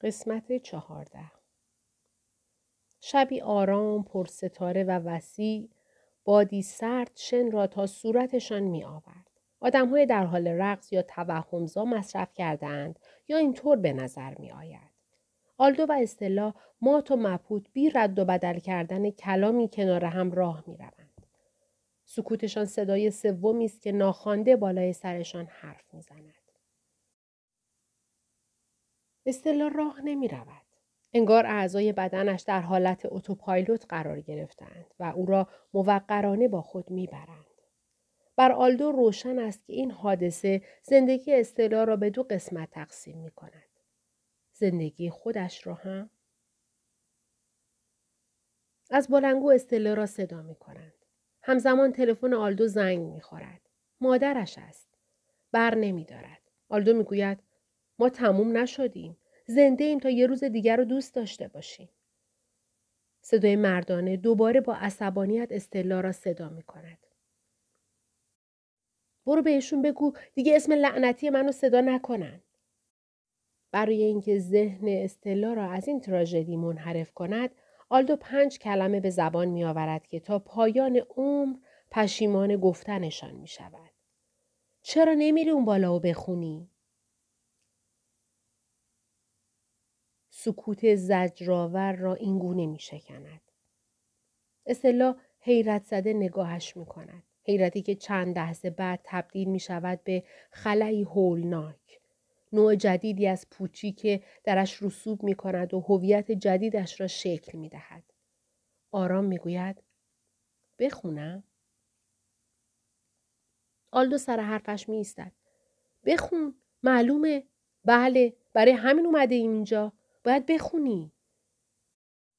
قسمت چهارده شبی آرام پر ستاره و وسیع بادی سرد شن را تا صورتشان می آورد. آدم های در حال رقص یا توهمزا مصرف کردند یا اینطور به نظر می آید. آلدو و استلا مات و مپوت بی رد و بدل کردن کلامی کنار هم راه می روند. سکوتشان صدای سومی است که ناخوانده بالای سرشان حرف می زند. استلا راه نمی رود. انگار اعضای بدنش در حالت اتوپایلوت قرار گرفتند و او را موقرانه با خود می‌برند. بر آلدو روشن است که این حادثه زندگی استلا را به دو قسمت تقسیم می کند. زندگی خودش را هم از بلنگو استلا را صدا می کنند. همزمان تلفن آلدو زنگ می خورد. مادرش است. بر نمی دارد. آلدو می گوید ما تموم نشدیم. زنده ایم تا یه روز دیگر رو دوست داشته باشیم. صدای مردانه دوباره با عصبانیت استلا را صدا می کند. برو بهشون بگو دیگه اسم لعنتی منو صدا نکنن. برای اینکه ذهن استلا را از این تراژدی منحرف کند، آلدو پنج کلمه به زبان می آورد که تا پایان عمر پشیمان گفتنشان می شود. چرا نمیری اون بالا و بخونی؟ سکوت زجرآور را این گونه می شکند. استلا حیرت زده نگاهش می کند. حیرتی که چند لحظه بعد تبدیل می شود به خلایی هولناک. نوع جدیدی از پوچی که درش رسوب می کند و هویت جدیدش را شکل می دهد. آرام می گوید بخونم؟ آلدو سر حرفش می ایستد. بخون. معلومه. بله. برای همین اومده اینجا. باید بخونی.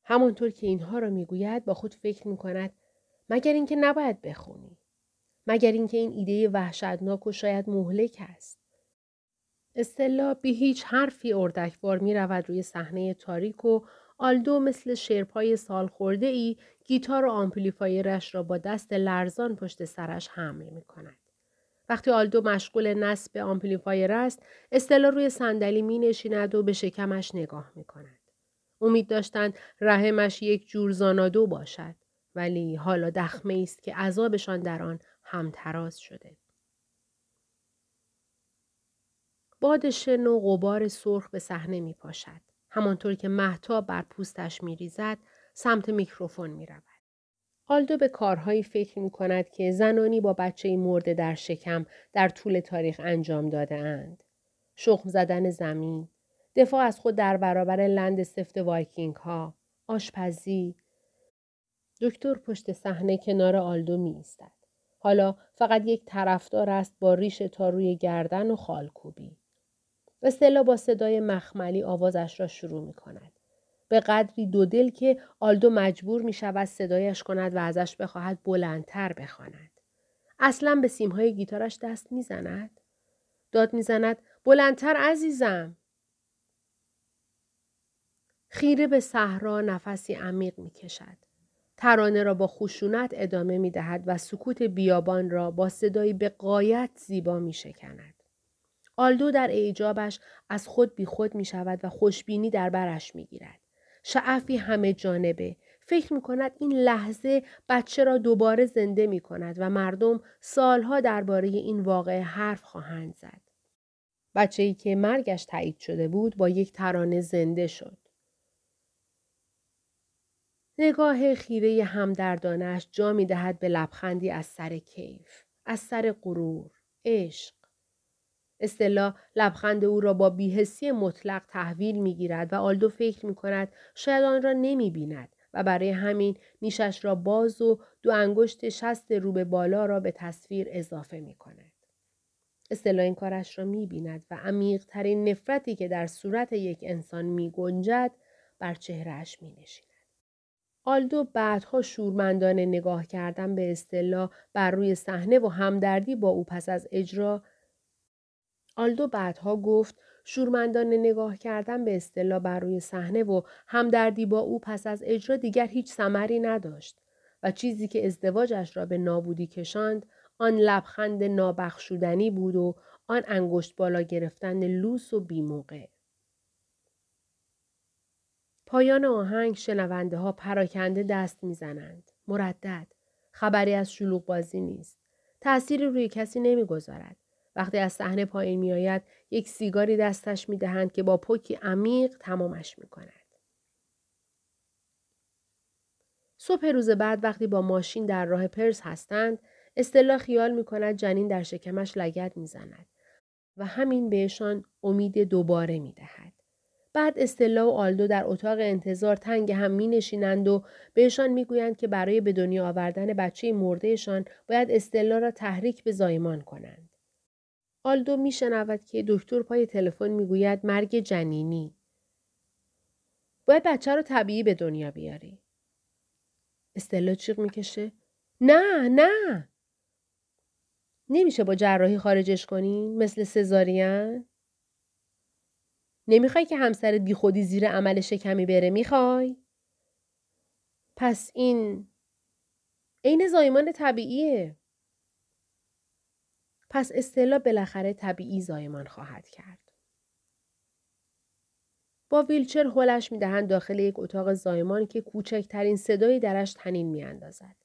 همانطور که اینها را می‌گوید با خود فکر می کند مگر اینکه نباید بخونی. مگر اینکه این ایده وحشتناک و شاید مهلک است. استلا بی هیچ حرفی اردکبار می رود روی صحنه تاریک و آلدو مثل شرپای سال خورده ای گیتار و آمپلیفایرش را با دست لرزان پشت سرش حمل می کند. وقتی آلدو مشغول نصب آمپلیفایر است استلا روی صندلی می نشیند و به شکمش نگاه می کند. امید داشتند رحمش یک جور زانادو باشد ولی حالا دخمه است که عذابشان در آن همتراز شده. باد شن و غبار سرخ به صحنه می پاشد. همانطور که محتا بر پوستش می ریزد سمت میکروفون می رود. آلدو به کارهایی فکر می کند که زنانی با بچه مرده در شکم در طول تاریخ انجام داده اند. شخم زدن زمین، دفاع از خود در برابر لند سفت وایکینگ ها، آشپزی. دکتر پشت صحنه کنار آلدو می ایستد. حالا فقط یک طرفدار است با ریش تا روی گردن و خالکوبی. استلا با صدای مخملی آوازش را شروع می کند. به قدری دو دل که آلدو مجبور می شود صدایش کند و ازش بخواهد بلندتر بخواند. اصلا به سیمهای گیتارش دست می‌زند؟ داد می‌زند بلندتر عزیزم. خیره به صحرا نفسی عمیق می کشد. ترانه را با خشونت ادامه می دهد و سکوت بیابان را با صدایی به قایت زیبا می شکند. آلدو در ایجابش از خود بی خود می شود و خوشبینی در برش می گیرد. شعفی همه جانبه. فکر می کند این لحظه بچه را دوباره زنده می کند و مردم سالها درباره این واقعه حرف خواهند زد. بچه ای که مرگش تایید شده بود با یک ترانه زنده شد. نگاه خیره همدردانش جا می دهد به لبخندی از سر کیف، از سر غرور، عشق. استلا لبخند او را با بیهسی مطلق تحویل می گیرد و آلدو فکر می کند شاید آن را نمی بیند و برای همین نیشش را باز و دو انگشت شست رو به بالا را به تصویر اضافه می کند. استلا این کارش را می بیند و عمیق ترین نفرتی که در صورت یک انسان می گنجد بر چهرهش می نشیند. آلدو بعدها شورمندانه نگاه کردن به استلا بر روی صحنه و همدردی با او پس از اجرا آلدو بعدها گفت شورمندانه نگاه کردن به اصطلاح بر روی صحنه و همدردی با او پس از اجرا دیگر هیچ ثمری نداشت و چیزی که ازدواجش را به نابودی کشاند آن لبخند نابخشودنی بود و آن انگشت بالا گرفتن لوس و بیموقع. پایان آهنگ شنونده ها پراکنده دست می‌زنند. مردد. خبری از شلوغ بازی نیست. تأثیری روی کسی نمی‌گذارد. وقتی از صحنه پایین میآید یک سیگاری دستش می‌دهند که با پوکی عمیق تمامش می‌کند. صبح روز بعد وقتی با ماشین در راه پرس هستند استلا خیال می کند جنین در شکمش لگت می زند و همین بهشان امید دوباره می دهد. بعد استلا و آلدو در اتاق انتظار تنگ هم می نشینند و بهشان می گویند که برای به دنیا آوردن بچه مردهشان باید استلا را تحریک به زایمان کنند. آلدو می شنود که دکتر پای تلفن می گوید مرگ جنینی. باید بچه را طبیعی به دنیا بیاری. استلا چیغ می‌کشه. نه نه. نمیشه با جراحی خارجش کنین مثل سزارین؟ نمی‌خوای که همسرت بی خودی زیر عمل شکمی بره می‌خوای؟ پس این عین زایمان طبیعیه. پس استلا بالاخره طبیعی زایمان خواهد کرد با ویلچر هلش می‌دهند داخل یک اتاق زایمان که کوچکترین صدایی درش تنین میاندازد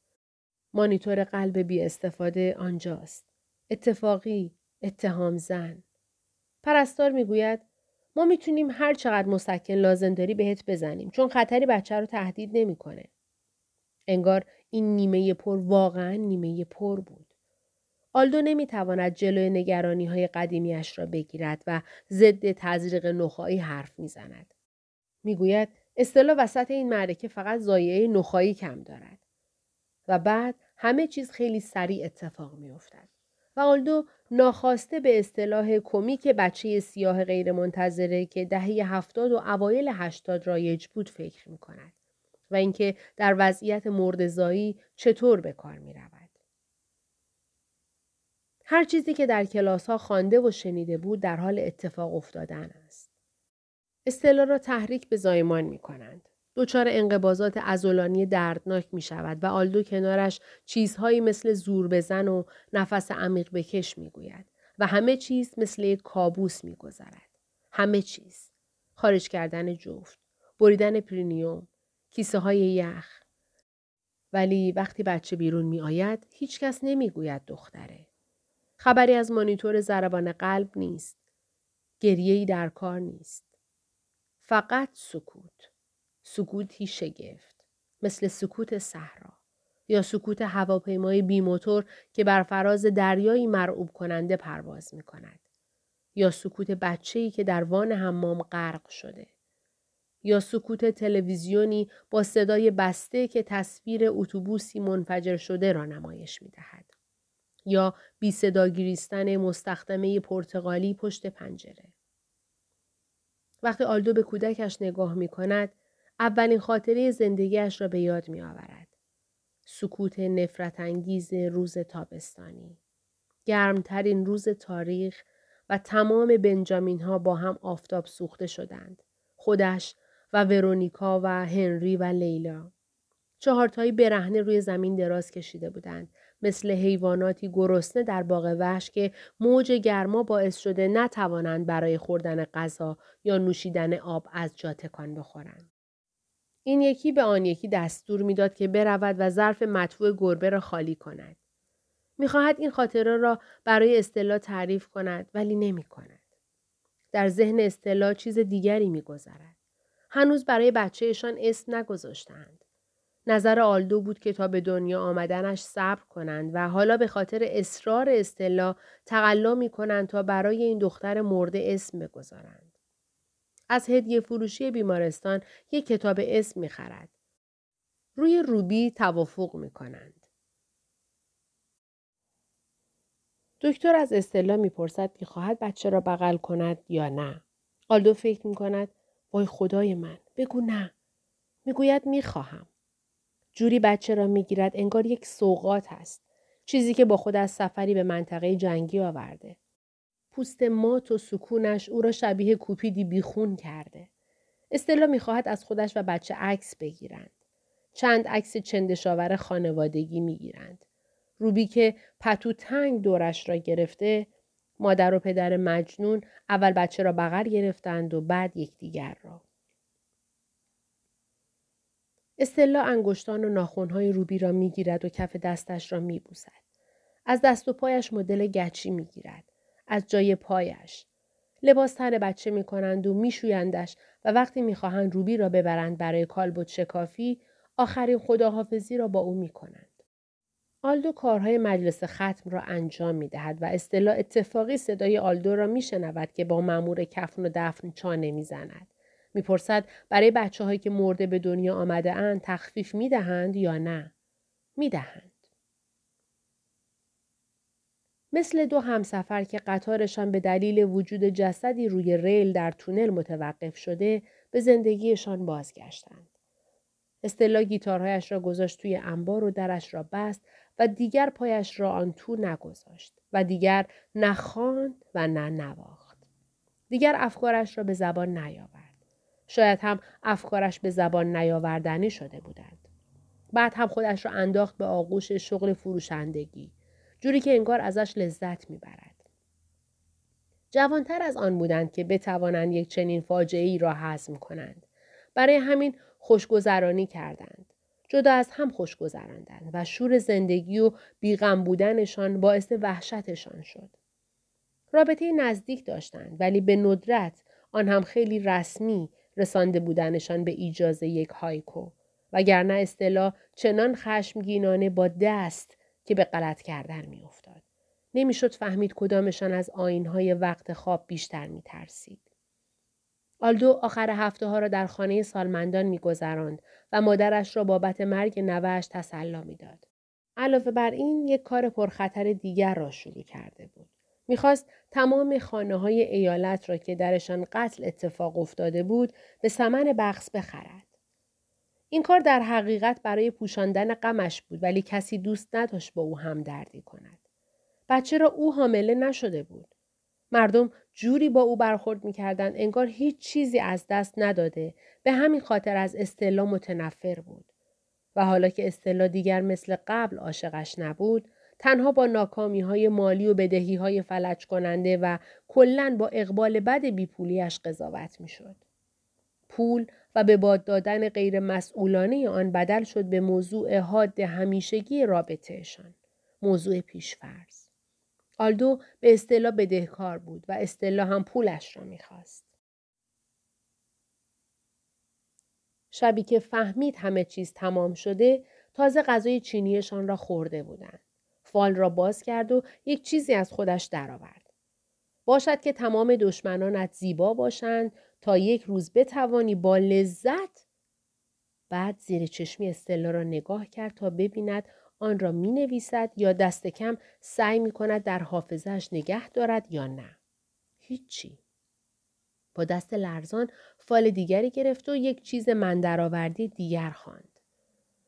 مانیتور قلب بی استفاده آنجاست اتفاقی اتهام زن پرستار می‌گوید ما می‌تونیم هر چقدر مسکن لازم داری بهت بزنیم چون خطری بچه رو تهدید نمی‌کنه. انگار این نیمه پر واقعا نیمه پر بود. آلدو نمی‌تواند جلوی نگرانی های قدیمیش را بگیرد و ضد تزریق نخایی حرف می‌زند. می‌گوید اصطلاح وسط این معرکه فقط زایعه نخایی کم دارد. و بعد همه چیز خیلی سریع اتفاق میافتد. و آلدو ناخواسته به اصطلاح کمیک بچه سیاه غیرمنتظره که دهه هفتاد و اوایل هشتاد رایج بود فکر می کند و اینکه در وضعیت مردزایی چطور به کار می رود. هر چیزی که در کلاس ها خوانده و شنیده بود در حال اتفاق افتادن است. استلا را تحریک به زایمان می کنند. دچار انقبازات ازولانی دردناک می شود و آلدو کنارش چیزهایی مثل زور بزن و نفس عمیق بکش می گوید و همه چیز مثل یک کابوس می گذرد. همه چیز. خارج کردن جفت. بریدن پرینیوم. کیسه های یخ. ولی وقتی بچه بیرون می آید هیچ کس نمی گوید دختره. خبری از مانیتور ضربان قلب نیست. گریهی در کار نیست. فقط سکوت. سکوتی شگفت. مثل سکوت صحرا. یا سکوت هواپیمای بیموتور که بر فراز دریایی مرعوب کننده پرواز می کند. یا سکوت بچه‌ای که در وان حمام غرق شده. یا سکوت تلویزیونی با صدای بسته که تصویر اتوبوسی منفجر شده را نمایش می دهد. یا بی صدا گریستن مستخدمه پرتغالی پشت پنجره. وقتی آلدو به کودکش نگاه می کند، اولین خاطره زندگیش را به یاد می آورد. سکوت نفرت انگیز روز تابستانی. گرمترین روز تاریخ و تمام بنجامین ها با هم آفتاب سوخته شدند. خودش و ورونیکا و هنری و لیلا. چهارتایی برهنه روی زمین دراز کشیده بودند مثل حیواناتی گرسنه در باغ وحش که موج گرما باعث شده نتوانند برای خوردن غذا یا نوشیدن آب از جا تکان بخورند. این یکی به آن یکی دستور می‌داد که برود و ظرف مطبوع گربه را خالی کند. می‌خواهد این خاطره را برای استلا تعریف کند ولی نمی کند. در ذهن استلا چیز دیگری میگذرد. هنوز برای بچهشان اسم نگذاشتند. نظر آلدو بود که تا به دنیا آمدنش صبر کنند و حالا به خاطر اصرار استلا تقلا می کنند تا برای این دختر مرده اسم بگذارند. از هدیه فروشی بیمارستان یک کتاب اسم می خرد. روی روبی توافق می کنند. دکتر از استلا می‌پرسد که خواهد بچه را بغل کند یا نه. آلدو فکر می کند وای خدای من بگو نه. می‌گوید می‌خواهم. جوری بچه را می‌گیرد انگار یک سوقات است. چیزی که با خود از سفری به منطقه جنگی آورده. پوست مات و سکونش او را شبیه کوپیدی بیخون کرده. استلا می‌خواهد از خودش و بچه عکس بگیرند. چند عکس چندشاور خانوادگی می‌گیرند. روبی که پتو تنگ دورش را گرفته مادر و پدر مجنون اول بچه را بغل گرفتند و بعد یکدیگر را. استلا انگشتان و ناخونهای روبی را می‌گیرد و کف دستش را میبوسد. از دست و پایش مدل گچی می‌گیرد. از جای پایش. لباس تن بچه می‌کنند و میشویندش و وقتی می‌خواهند روبی را ببرند برای کالبد شکافی آخرین خداحافظی را با او می‌کنند. آلدو کارهای مجلس ختم را انجام می دهد و اصطلاح اتفاقی صدای آلدو را می شنود که با مأمور کفن و دفن چانه می زند. می‌پرسد برای بچه هایی که مرده به دنیا آمده اند تخفیف می دهند یا نه؟ می دهند. مثل دو همسفر که قطارشان به دلیل وجود جسدی روی ریل در تونل متوقف شده به زندگیشان بازگشتند. استلا گیتارهایش را گذاشت توی انبار و درش را بست و دیگر پایش را آن تو نگذاشت و دیگر نخواند و نه نواخت. دیگر افکارش را به زبان نیاورد. شاید هم افکارش به زبان نیاوردنی شده بودند. بعد هم خودش را انداخت به آغوش شغل فروشندگی. جوری که انگار ازش لذت می‌برد. جوانتر از آن بودند که بتوانند یک چنین فاجعه ای را حزم کنند. برای همین خوشگذرانی کردند. جدا از هم خوش گذراندند و شور زندگی و بیغم بودنشان باعث وحشتشان شد. رابطه نزدیک داشتند ولی به ندرت آن هم خیلی رسمی رسانده بودنشان به اجازه یک هایکو وگرنه اصطلاح چنان خشمگینانه با دست که به غلط کردن میافتاد نمی‌شد فهمید کدامشان از آینهای وقت خواب بیشتر میترسید آلدو آخر هفته ها را در خانه سالمندان میگذراند و مادرش را بابت مرگ نوهش تسلا می‌داد. علاوه بر این یک کار پرخطر دیگر را شروع کرده بود. می‌خواست تمام خانه های ایالت را که درشان قتل اتفاق افتاده بود به سمن بخص بخرد. این کار در حقیقت برای پوشاندن غمش بود ولی کسی دوست نداشت با او همدردی کند. بچه را او حامله نشده بود. مردم جوری با او برخورد می‌کردند انگار هیچ چیزی از دست نداده به همین خاطر از استلا متنفر بود و حالا که استلا دیگر مثل قبل عاشقش نبود تنها با ناکامی های مالی و بدهی های فلج کننده و کلا با اقبال بد بیپولیش قضاوت می‌شد. پول و به باد دادن غیر مسئولانه آن بدل شد به موضوع حاد همیشگی رابطهشان. موضوع پیشفرز. آلدو به اصطلاح بدهکار بود و اصطلاح هم پولش را می‌خواست. شبی که فهمید همه چیز تمام شده تازه غذای چینیشان را خورده بودند. فال را باز کرد و یک چیزی از خودش درآورد. باشد که تمام دشمنانت زیبا باشند تا یک روز بتوانی با لذت بعد زیر چشمی استلا را نگاه کرد تا ببیند آن را می نویسد یا دست کم سعی می کند در حافظش نگه دارد یا نه. هیچی. با دست لرزان فال دیگری گرفت و یک چیز من درآوردی دیگر خواند.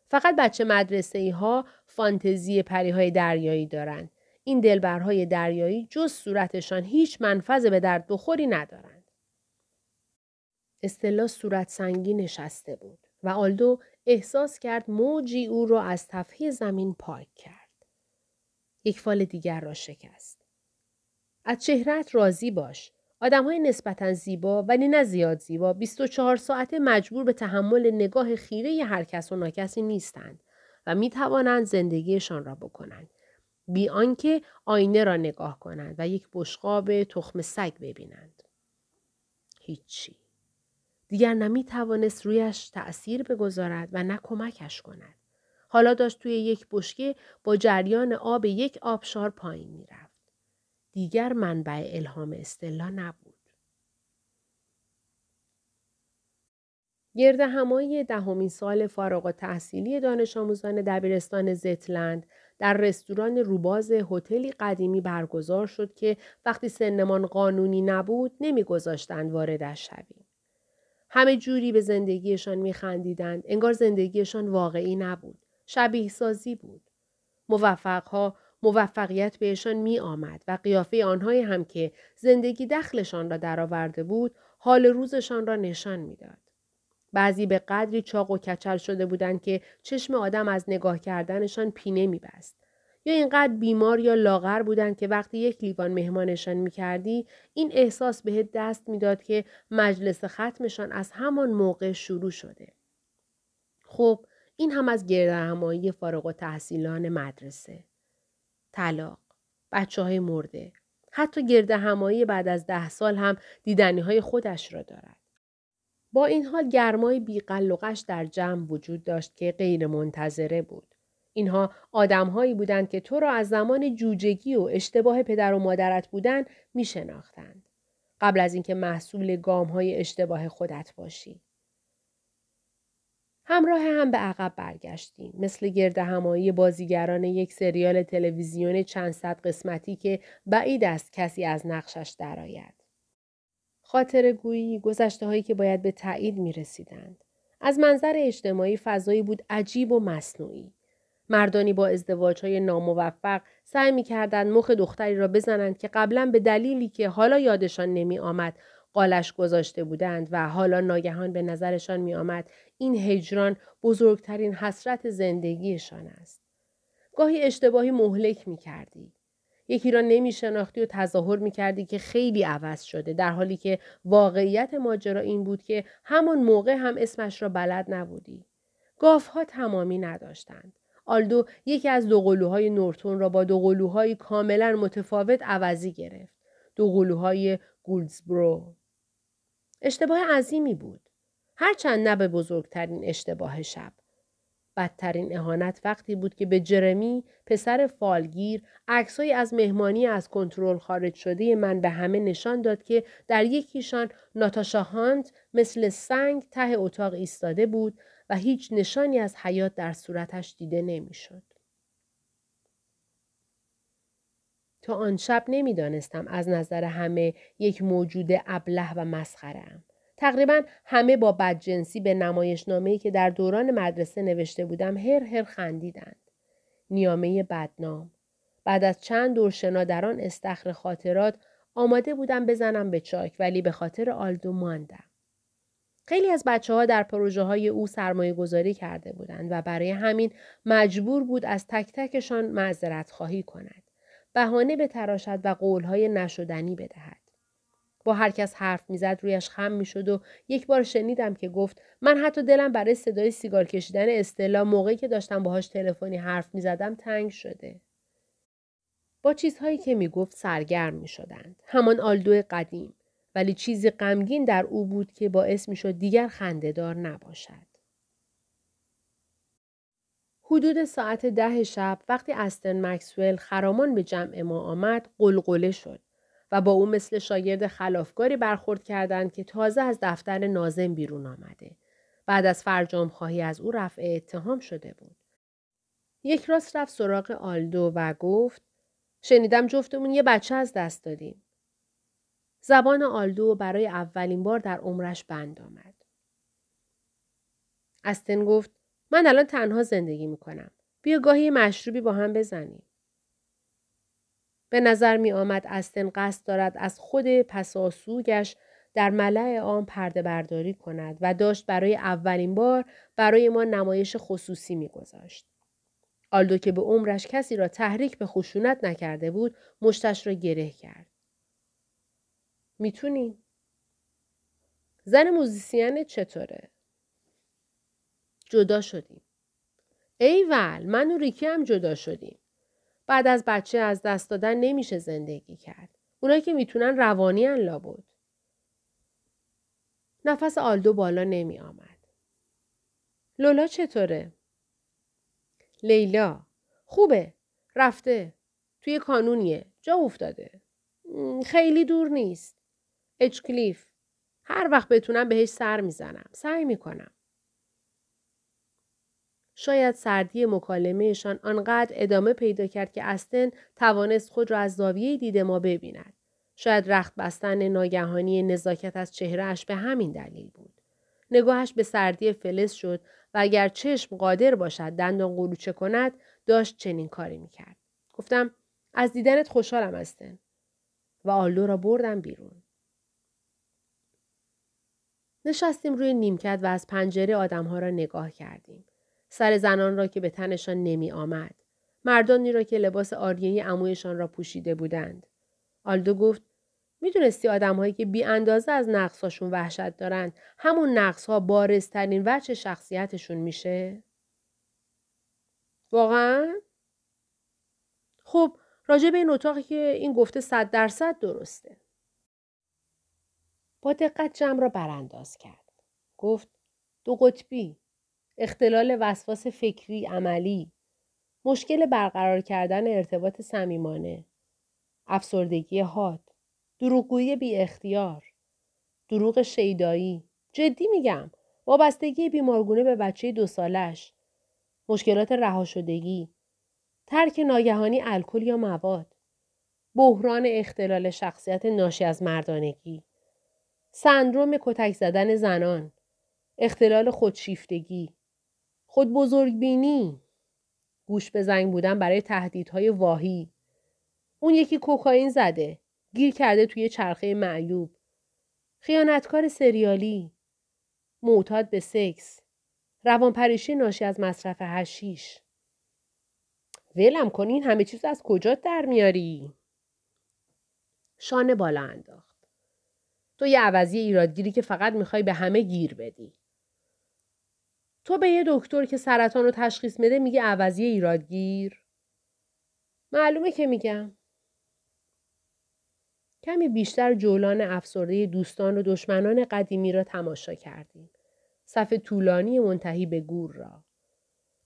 فقط بچه مدرسه ای ها فانتزی پری های دریایی دارند. این دلبرهای دریایی جز صورتشان هیچ منفذ به درد بخوری ندارند. استلا صورت سنگی نشسته بود و آلدو احساس کرد موجی او را از تفهی زمین پاک کرد. یک فال دیگر را شکست. از چهرت راضی باش. آدم های نسبتا زیبا ولی نه زیاد زیبا 24 ساعته مجبور به تحمل نگاه خیره هر کس و ناکسی نیستند و می توانند زندگیشان را بکنند. بی آنکه آینه را نگاه کنند و یک بشقاب تخم سگ ببینند. هیچی. دیگر نمی توانست رویش تأثیر بگذارد و نه کمکش کند. حالا داشت توی یک بشکه با جریان آب یک آبشار پایین می رفت. دیگر منبع الهام استلا نبود. گرد همایی دهمین سال فارغ و تحصیلی دانش آموزان دبیرستان زتلند در رستوران روباز هتلی قدیمی برگزار شد که وقتی سنمان قانونی نبود نمیگذاشتند واردش شویم. همه جوری به زندگیشان میخندیدند انگار زندگیشان واقعی نبود شبیه سازی بود موفقها موفقیت بهشان می آمد و قیافه آنهایی هم که زندگی دخلشان را درآورده بود حال روزشان را نشان می‌داد. بعضی به قدری چاق و کچل شده بودند که چشم آدم از نگاه کردنشان پینه میبست. یا اینقدر بیمار یا لاغر بودند که وقتی یک لیوان مهمانشان می‌کردی این احساس بهت دست می‌داد که مجلس ختمشان از همان موقع شروع شده. خب این هم از گردهمایی فارغ و تحصیلان مدرسه. طلاق. بچه های مرده. حتی گرده همایی بعد از ده سال هم دیدنی های خودش را دارد. با این حال گرمای بیقلقش در جمع وجود داشت که غیر منتظره بود. اینها آدمهایی بودند که تو را از زمان جوجگی و اشتباه پدر و مادرت بودن می شناختند. قبل از اینکه محصول گام های اشتباه خودت باشی. همراه هم به عقب برگشتیم مثل گرد همایی بازیگران یک سریال تلویزیون چند صد قسمتی که بعید است کسی از نقشش درآید. خاطر گویی گذشته هایی که باید به تایید می رسیدند. از منظر اجتماعی فضایی بود عجیب و مصنوعی. مردانی با ازدواج های ناموفق سعی می کردند مخ دختری را بزنند که قبلا به دلیلی که حالا یادشان نمی آمد قالش گذاشته بودند و حالا ناگهان به نظرشان می آمد این هجران بزرگترین حسرت زندگیشان است. گاهی اشتباهی مهلک می کردی. یکی را نمی شناختی و تظاهر می کردی که خیلی عوض شده در حالی که واقعیت ماجرا این بود که همان موقع هم اسمش را بلد نبودی. گافها تمامی نداشتند. آلدو یکی از دوقلوهای نورتون را با دوقلوهای کاملا متفاوت عوضی گرفت. دوقلوهای گولزبرو. اشتباه عظیمی بود. هرچند نه به بزرگترین اشتباه شب. بدترین اهانت وقتی بود که به جرمی پسر فالگیر عکسهایی از مهمانی از کنترل خارج شده من به همه نشان داد که در یکیشان ناتاشا هانت مثل سنگ ته اتاق ایستاده بود و هیچ نشانی از حیات در صورتش دیده نمی‌شد. تا آن شب نمی‌دانستم از نظر همه یک موجود ابله و مسخره ام. تقریبا همه با بدجنسی به نمایشنامه‌ای که در دوران مدرسه نوشته بودم هر هر خندیدند. نیامه بدنام. بعد از چند دور شنا در آن استخر خاطرات آماده بودم بزنم به چاک ولی به خاطر آلدو ماندم. خیلی از بچه ها در پروژه های او سرمایه گذاری کرده بودند و برای همین مجبور بود از تک تکشان معذرت خواهی کند. بهانه به تراشد و قولهای نشدنی بدهد. با هر کس حرف می‌زد رویش خم می‌شد و یک بار شنیدم که گفت من حتی دلم برای صدای سیگار کشیدن استلا موقعی که داشتم باهاش تلفنی حرف می‌زدم تنگ شده. با چیزهایی که می‌گفت سرگرم می‌شدند. همان آلدو قدیم. ولی چیزی غمگین در او بود که باعث می‌شد دیگر خندهدار نباشد. حدود ساعت ده شب وقتی استن مکسول خرامان به جمع ما آمد قلقله شد و با او مثل شاگرد خلافکاری برخورد کردند که تازه از دفتر نازم بیرون آمده. بعد از فرجام خواهی از او رفع اتهام شده بود. یک راست رفت سراغ آلدو و گفت شنیدم جفتمون یه بچه از دست دادیم. زبان آلدو برای اولین بار در عمرش بند آمد. استن گفت من الان تنها زندگی می‌کنم. بیا گاهی مشروبی با هم بزنیم. به نظر می آمد استن قصد دارد از خود پساسوگش در ملع عام پرده برداری کند و داشت برای اولین بار برای ما نمایش خصوصی میگذاشت. آلدو که به عمرش کسی را تحریک به خشونت نکرده بود مشتش را گره کرد. می‌تونیم؟ زن موزیسین چطوره؟ جدا شدیم. ایول من و ریکی هم جدا شدیم. بعد از بچه از دست دادن نمیشه زندگی کرد. اونایی که می‌تونن روانی لا بود. نفس آلدو بالا نمی آمد. لولا چطوره؟ لیلا خوبه. رفته. توی کانونیه. جا افتاده. خیلی دور نیست. اچکلیف. هر وقت بتونم بهش سر می‌زنم. سعی می‌کنم. شاید سردی مکالمهشان آنقدر ادامه پیدا کرد که استن توانست خود را از زاویه دید ما ببیند. شاید رخت بستن ناگهانی نزاکت از چهرهش به همین دلیل بود. نگاهش به سردی فلز شد و اگر چشم قادر باشد دندان قروچه کند داشت چنین کاری می‌کرد. گفتم از دیدنت خوشحالم استن و آلدو را بردم بیرون. نشستیم روی نیمکت و از پنجره آدمها را نگاه کردیم. سر زنان را که به تنشان نمی آمد. مردانی را که لباس آریه امویشان را پوشیده بودند. آلدو گفت می‌دونستی آدم هایی که بی اندازه از نقصاشون وحشت دارن همون نقص ها بارزترین وجه شخصیتشون میشه؟ واقعا؟ خب راجع به این اتاقی که این گفته صد درصد درسته. با دقت جمع را برانداز کرد. گفت دو قطبی. اختلال وسواس فکری عملی. مشکل برقرار کردن ارتباط صمیمانه. افسردگی حاد. دروغگویی بی اختیار. دروغ شیدایی. جدی میگم. وابستگی بیمارگونه به بچه دو سالش. مشکلات رها شدگی. ترک ناگهانی الکل یا مواد. بحران اختلال شخصیت ناشی از مردانگی. سندروم کتک زدن زنان. اختلال خودشیفتگی. خود بزرگبینی. گوش به زنگ بودن برای تهدیدهای واهی. اون یکی کوکائین زده. گیر کرده توی چرخه معیوب. خیانتکار سریالی. معتاد به سکس. روانپریشی ناشی از مصرف هشیش. ولم کن این همه چیز از کجا در میاری؟ شانه بالا انداخت. تو یه عوضی ایرادگیری که فقط می‌خوای به همه گیر بدی. تو به یه دکتر که سرطان رو تشخیص میده میگه عوضی ایرادگیر؟ معلومه که میگم. کمی بیشتر جولان افسرده دوستان و دشمنان قدیمی را تماشا کردیم. صف طولانی منتهی به گور را.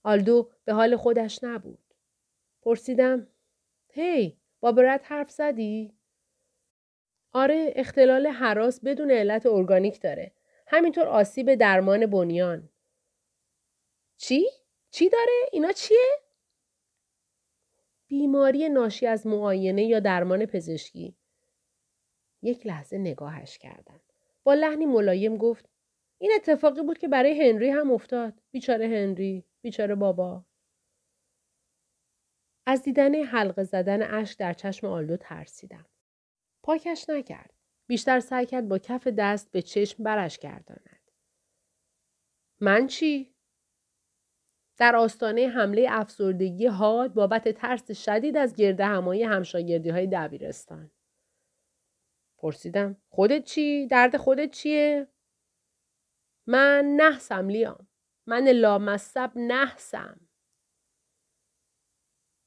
آلدو به حال خودش نبود. پرسیدم هی با برد حرف زدی؟ آره اختلال حراس بدون علت ارگانیک داره. همینطور آسیب درمان بنیان. چی؟ چی داره؟ اینا چیه؟ بیماری ناشی از معاینه یا درمان پزشکی. یک لحظه نگاهش کردم. با لحنی ملایم گفت این اتفاقی بود که برای هنری هم افتاد. بیچاره هنری. بیچاره بابا. از دیدن حلقه زدن اشک در چشم آلدو ترسیدم. پاکش نکرد. بیشتر سعی کرد با کف دست به چشم برش گرداند. من چی؟ در آستانه حمله افسردگی حاد بابت ترس شدید از گرده همایی همشاگردی های دبیرستان. پرسیدم خودت چی؟ درد خودت چیه؟ من نحسم لیام. من لامصب نحسم.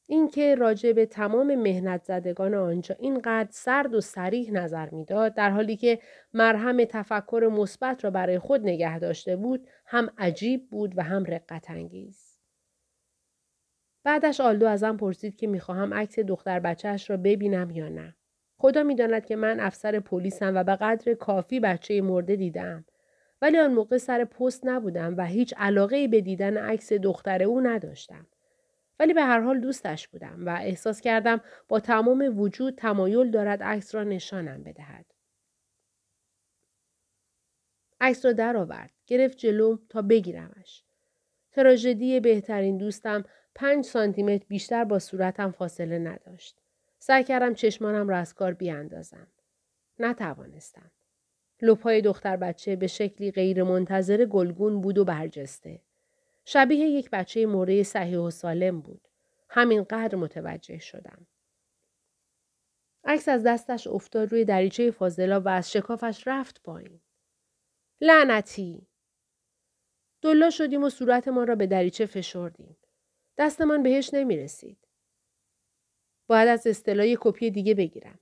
اینکه راجع به تمام مهنت زدگان آنجا اینقدر سرد و سریح نظر می‌داد در حالی که مرهم تفکر مثبت را برای خود نگه داشته بود هم عجیب بود و هم رقت انگیز. بعدش آلدو ازم پرسید که می‌خواهم عکس دختر بچهش را ببینم یا نه. خدا می‌داند که من افسر پلیسم و به قدر کافی بچه مرده دیدم. ولی آن موقع سر پست نبودم و هیچ علاقه به دیدن عکس دختر او نداشتم. ولی به هر حال دوستش بودم و احساس کردم با تمام وجود تمایل دارد عکس را نشانم بدهد. عکس را درآورد گرفت جلوم تا بگیرمش. تراژدی بهترین دوستم پنج سانتیمتر بیشتر با صورتم فاصله نداشت. سعی کردم چشمانم را از کار بیاندازم. نتوانستم. لپای دختر بچه به شکلی غیر منتظر گلگون بود و برجسته. شبیه یک بچه موره صحیح و سالم بود. همینقدر متوجه شدم. عکس از دستش افتاد روی دریچه فاضلا و از شکافش رفت پایین. لعنتی! دلا شدیم و صورتمان را به دریچه فشردیم. دستمان بهش نمی رسید. باید از اصطلاح کپی دیگه بگیرم.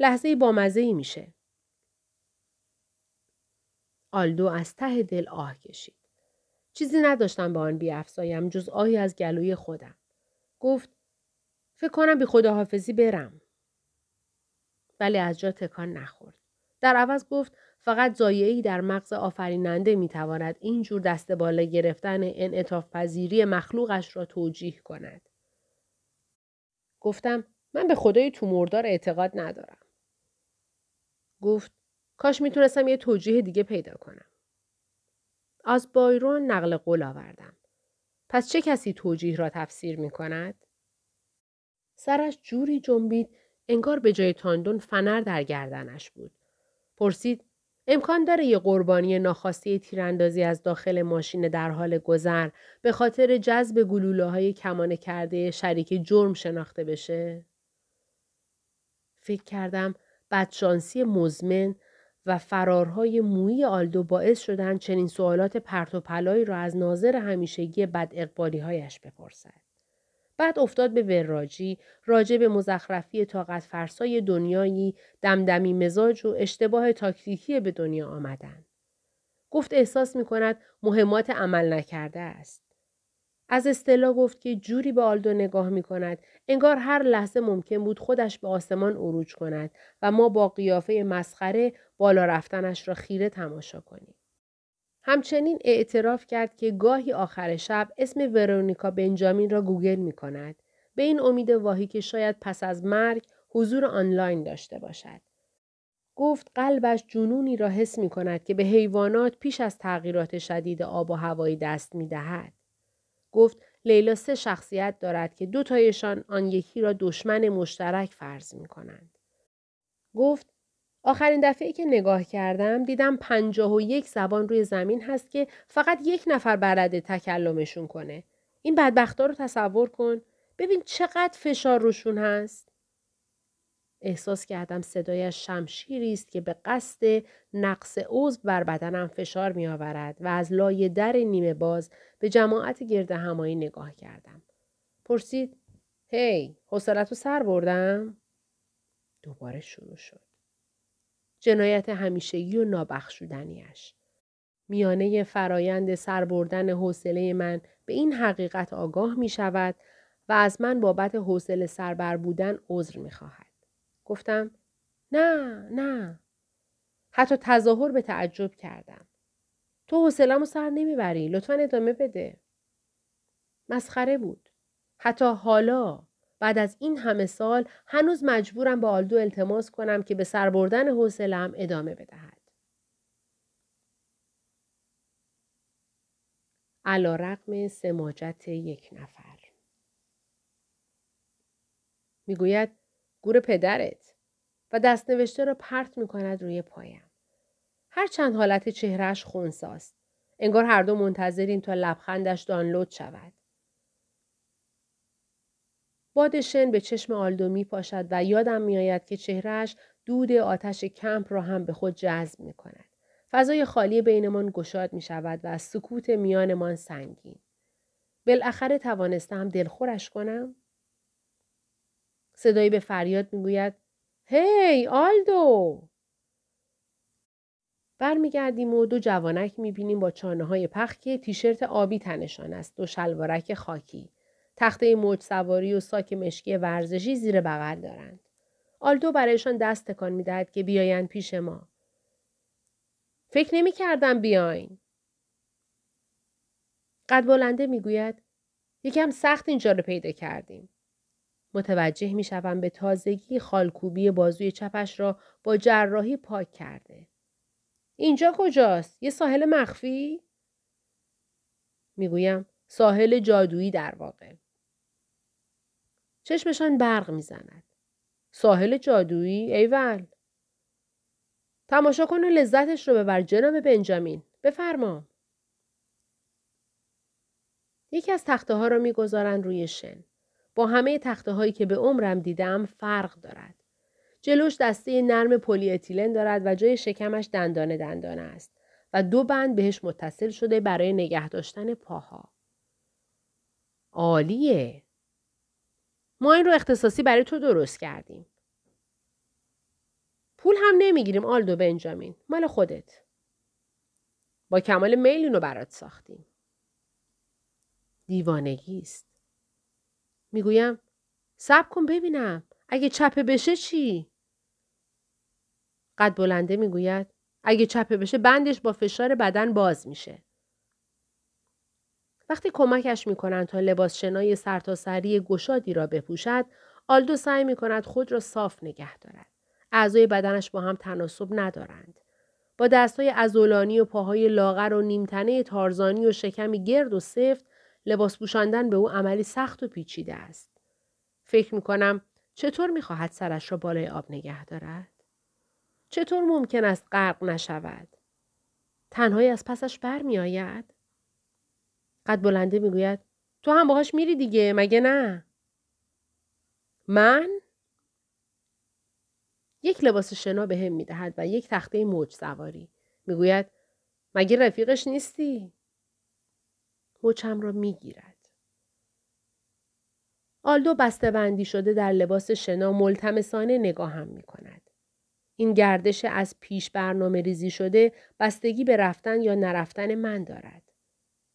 لحظه با مزه ای میشه. آلدو از ته دل آه کشید. چیزی نداشتم به آن بیافزایم جز آهی از گلوی خودم. گفت فکر کنم بی خداحافظی برم. ولی از جا تکان نخورد. در عوض گفت فقط زایعی در مغز آفریننده می‌تواند اینجور دست بالا گرفتن انعطاف پذیری مخلوقش را توجیه کند. گفتم من به خدای تو مردار اعتقاد ندارم. گفت کاش می‌تونستم یه توجیه دیگه پیدا کنم. از بایرون نقل قول آوردم. پس چه کسی توجیه را تفسیر می کند؟ سرش جوری جنبید انگار به جای تاندون فنر در گردنش بود. پرسید امکان داره یه قربانی ناخواسته تیراندازی از داخل ماشین در حال گذر به خاطر جذب گلوله های کمانه کرده شریک جرم شناخته بشه؟ فکر کردم بدشانسی مزمن و فرارهای مویی آلدو باعث شدند چنین سوالات پرت و پلایی را از ناظر همیشگی بد اقبالی هایش بپرسد. بعد افتاد به وراجی راجع به مزخرفی طاقت فرسای دنیایی دمدمی مزاج و اشتباه تاکتیکی به دنیا آمدن. گفت احساس می کند مهمات عمل نکرده است. از استلا گفت که جوری به آلدو نگاه می کند انگار هر لحظه ممکن بود خودش به آسمان عروج کند و ما با قیافه مسخره بالا رفتنش را خیره تماشا کنیم. همچنین اعتراف کرد که گاهی آخر شب اسم ورونیکا بنجامین را گوگل می کند. به این امید واهی که شاید پس از مرگ حضور آنلاین داشته باشد. گفت قلبش جنونی را حس می کند که به حیوانات پیش از تغییرات شدید آب و هوایی دست می دهد. گفت لیلا سه شخصیت دارد که دو تایشان آن یکی را دشمن مشترک فرض می کنند. گفت آخرین دفعه که نگاه کردم دیدم پنجاه و یک زبان روی زمین هست که فقط یک نفر بلده تکلمشون کنه. این بدبختا رو تصور کن. ببین چقدر فشار روشون هست. احساس کردم صدایش شمشیری است که به قصد نقص عضو بر بدنم فشار می آورد و از لای در نیمه باز به جماعت گرد همایی نگاه کردم. پرسید هی حوصلتو سر بردم؟ دوباره شروع شد. جنایت همیشگی و نابخشودنیش. میانه فرایند سر بردن حوصله من به این حقیقت آگاه می شود و از من بابت حوصله سربر بودن عذر می خواهد. گفتم نه نه. حتی تظاهر به تعجب کردم. تو حوصله‌مو سر نمی‌بری لطفا ادامه بده. مسخره بود. حتی حالا بعد از این همه سال هنوز مجبورم با آلدو التماس کنم که به سر بردن حوصله‌ام ادامه بدهد. علا رقم سماجت یک نفر. می‌گوید گور پدرت و دست نوشته را پرت می کند روی پایم. هر چند حالت چهرهش خونساست. انگار هر دو منتظریم تا لبخندش دانلود شود. باد شن به چشم آلدو می پاشد و یادم می آید که چهرهش دود آتش کمپ را هم به خود جذب می کند. فضای خالی بینمان گشاد می شود و سکوت میانمان سنگین. بالاخره توانستم دلخورش کنم؟ صدایی به فریاد می‌گوید هی آلدو برمیگردیم و دو جوانک می‌بینیم با چانه های پخ که تیشرت آبی تنشان است دو شلوارک خاکی تخته موج سواری و ساک مشکی ورزشی زیر بغل دارند آلدو برایشان دست تکان می‌دهد که بیایند پیش ما فکر نمی کردم بیاین. قد بلنده می‌گوید یکم سخت اینجا رو پیدا کردیم. متوجه می شوم به تازگی خالکوبی بازوی چپش را با جراحی پاک کرده. اینجا کجاست؟ یه ساحل مخفی؟ می‌گویم ساحل جادویی در واقع. چشمشان برق می‌زند. ساحل جادویی؟ ایول. تماشا کن و لذتش رو ببر جناب بنجامین. بفرما. یکی از تخته ها را می‌گذارند روی شن. با همه تخته هایی که به عمرم دیدم فرق دارد. جلوش دسته نرم پلی اتیلن دارد و جای شکمش دندانه دندانه است و دو بند بهش متصل شده برای نگه داشتن پاها. عالیه. ما این رو اختصاصی برای تو درست کردیم. پول هم نمی‌گیریم آلدو بنجامین. مال خودت. با کمال میل اینو برات ساختیم. دیوانگی است. می‌گویم سب کن ببینم اگه چپه بشه چی؟ قد بلنده می‌گوید اگه چپه بشه بندش با فشار بدن باز میشه. وقتی کمکش می‌کنند تا لباس شنای سرتاسری گشادی را بپوشد آلدو سعی می کند خود را صاف نگه دارد. اعضای بدنش با هم تناسب ندارند. با دستای ازولانی و پاهای لاغر و نیمتنه تارزانی و شکمی گرد و سفت لباس پوشاندن به او عملی سخت و پیچیده است. فکر می کنم چطور می خواهد سرش را بالای آب نگه دارد؟ چطور ممکن است غرق نشود؟ تنهایی از پسش بر می آید؟ قد بلنده می گوید تو هم باهاش میری دیگه مگه نه؟ من؟ یک لباس شنا به هم می دهد و یک تخته موج سواری. می‌گوید مگه رفیقش نیستی؟ مچم را می گیرد. آلدو بسته بندی شده در لباس شنا ملتمسانه نگاهم می کند. این گردش از پیش برنامه ریزی شده بستگی به رفتن یا نرفتن من دارد.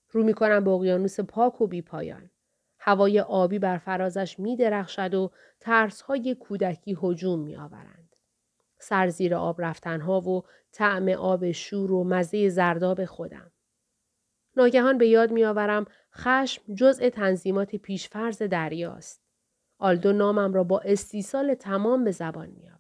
رو می کنم به اقیانوس پاک و بی پایان. هوای آبی بر فرازش می درخشد و ترس های کودکی هجوم می آورند. سر زیر آب رفتنها و طعم آب شور و مزه زرداب خودم. ناگهان به یاد میآورم خشم جزء تنظیمات پیشفرز دریاست. آلدو نامم را با استیصال تمام به زبان میآورد.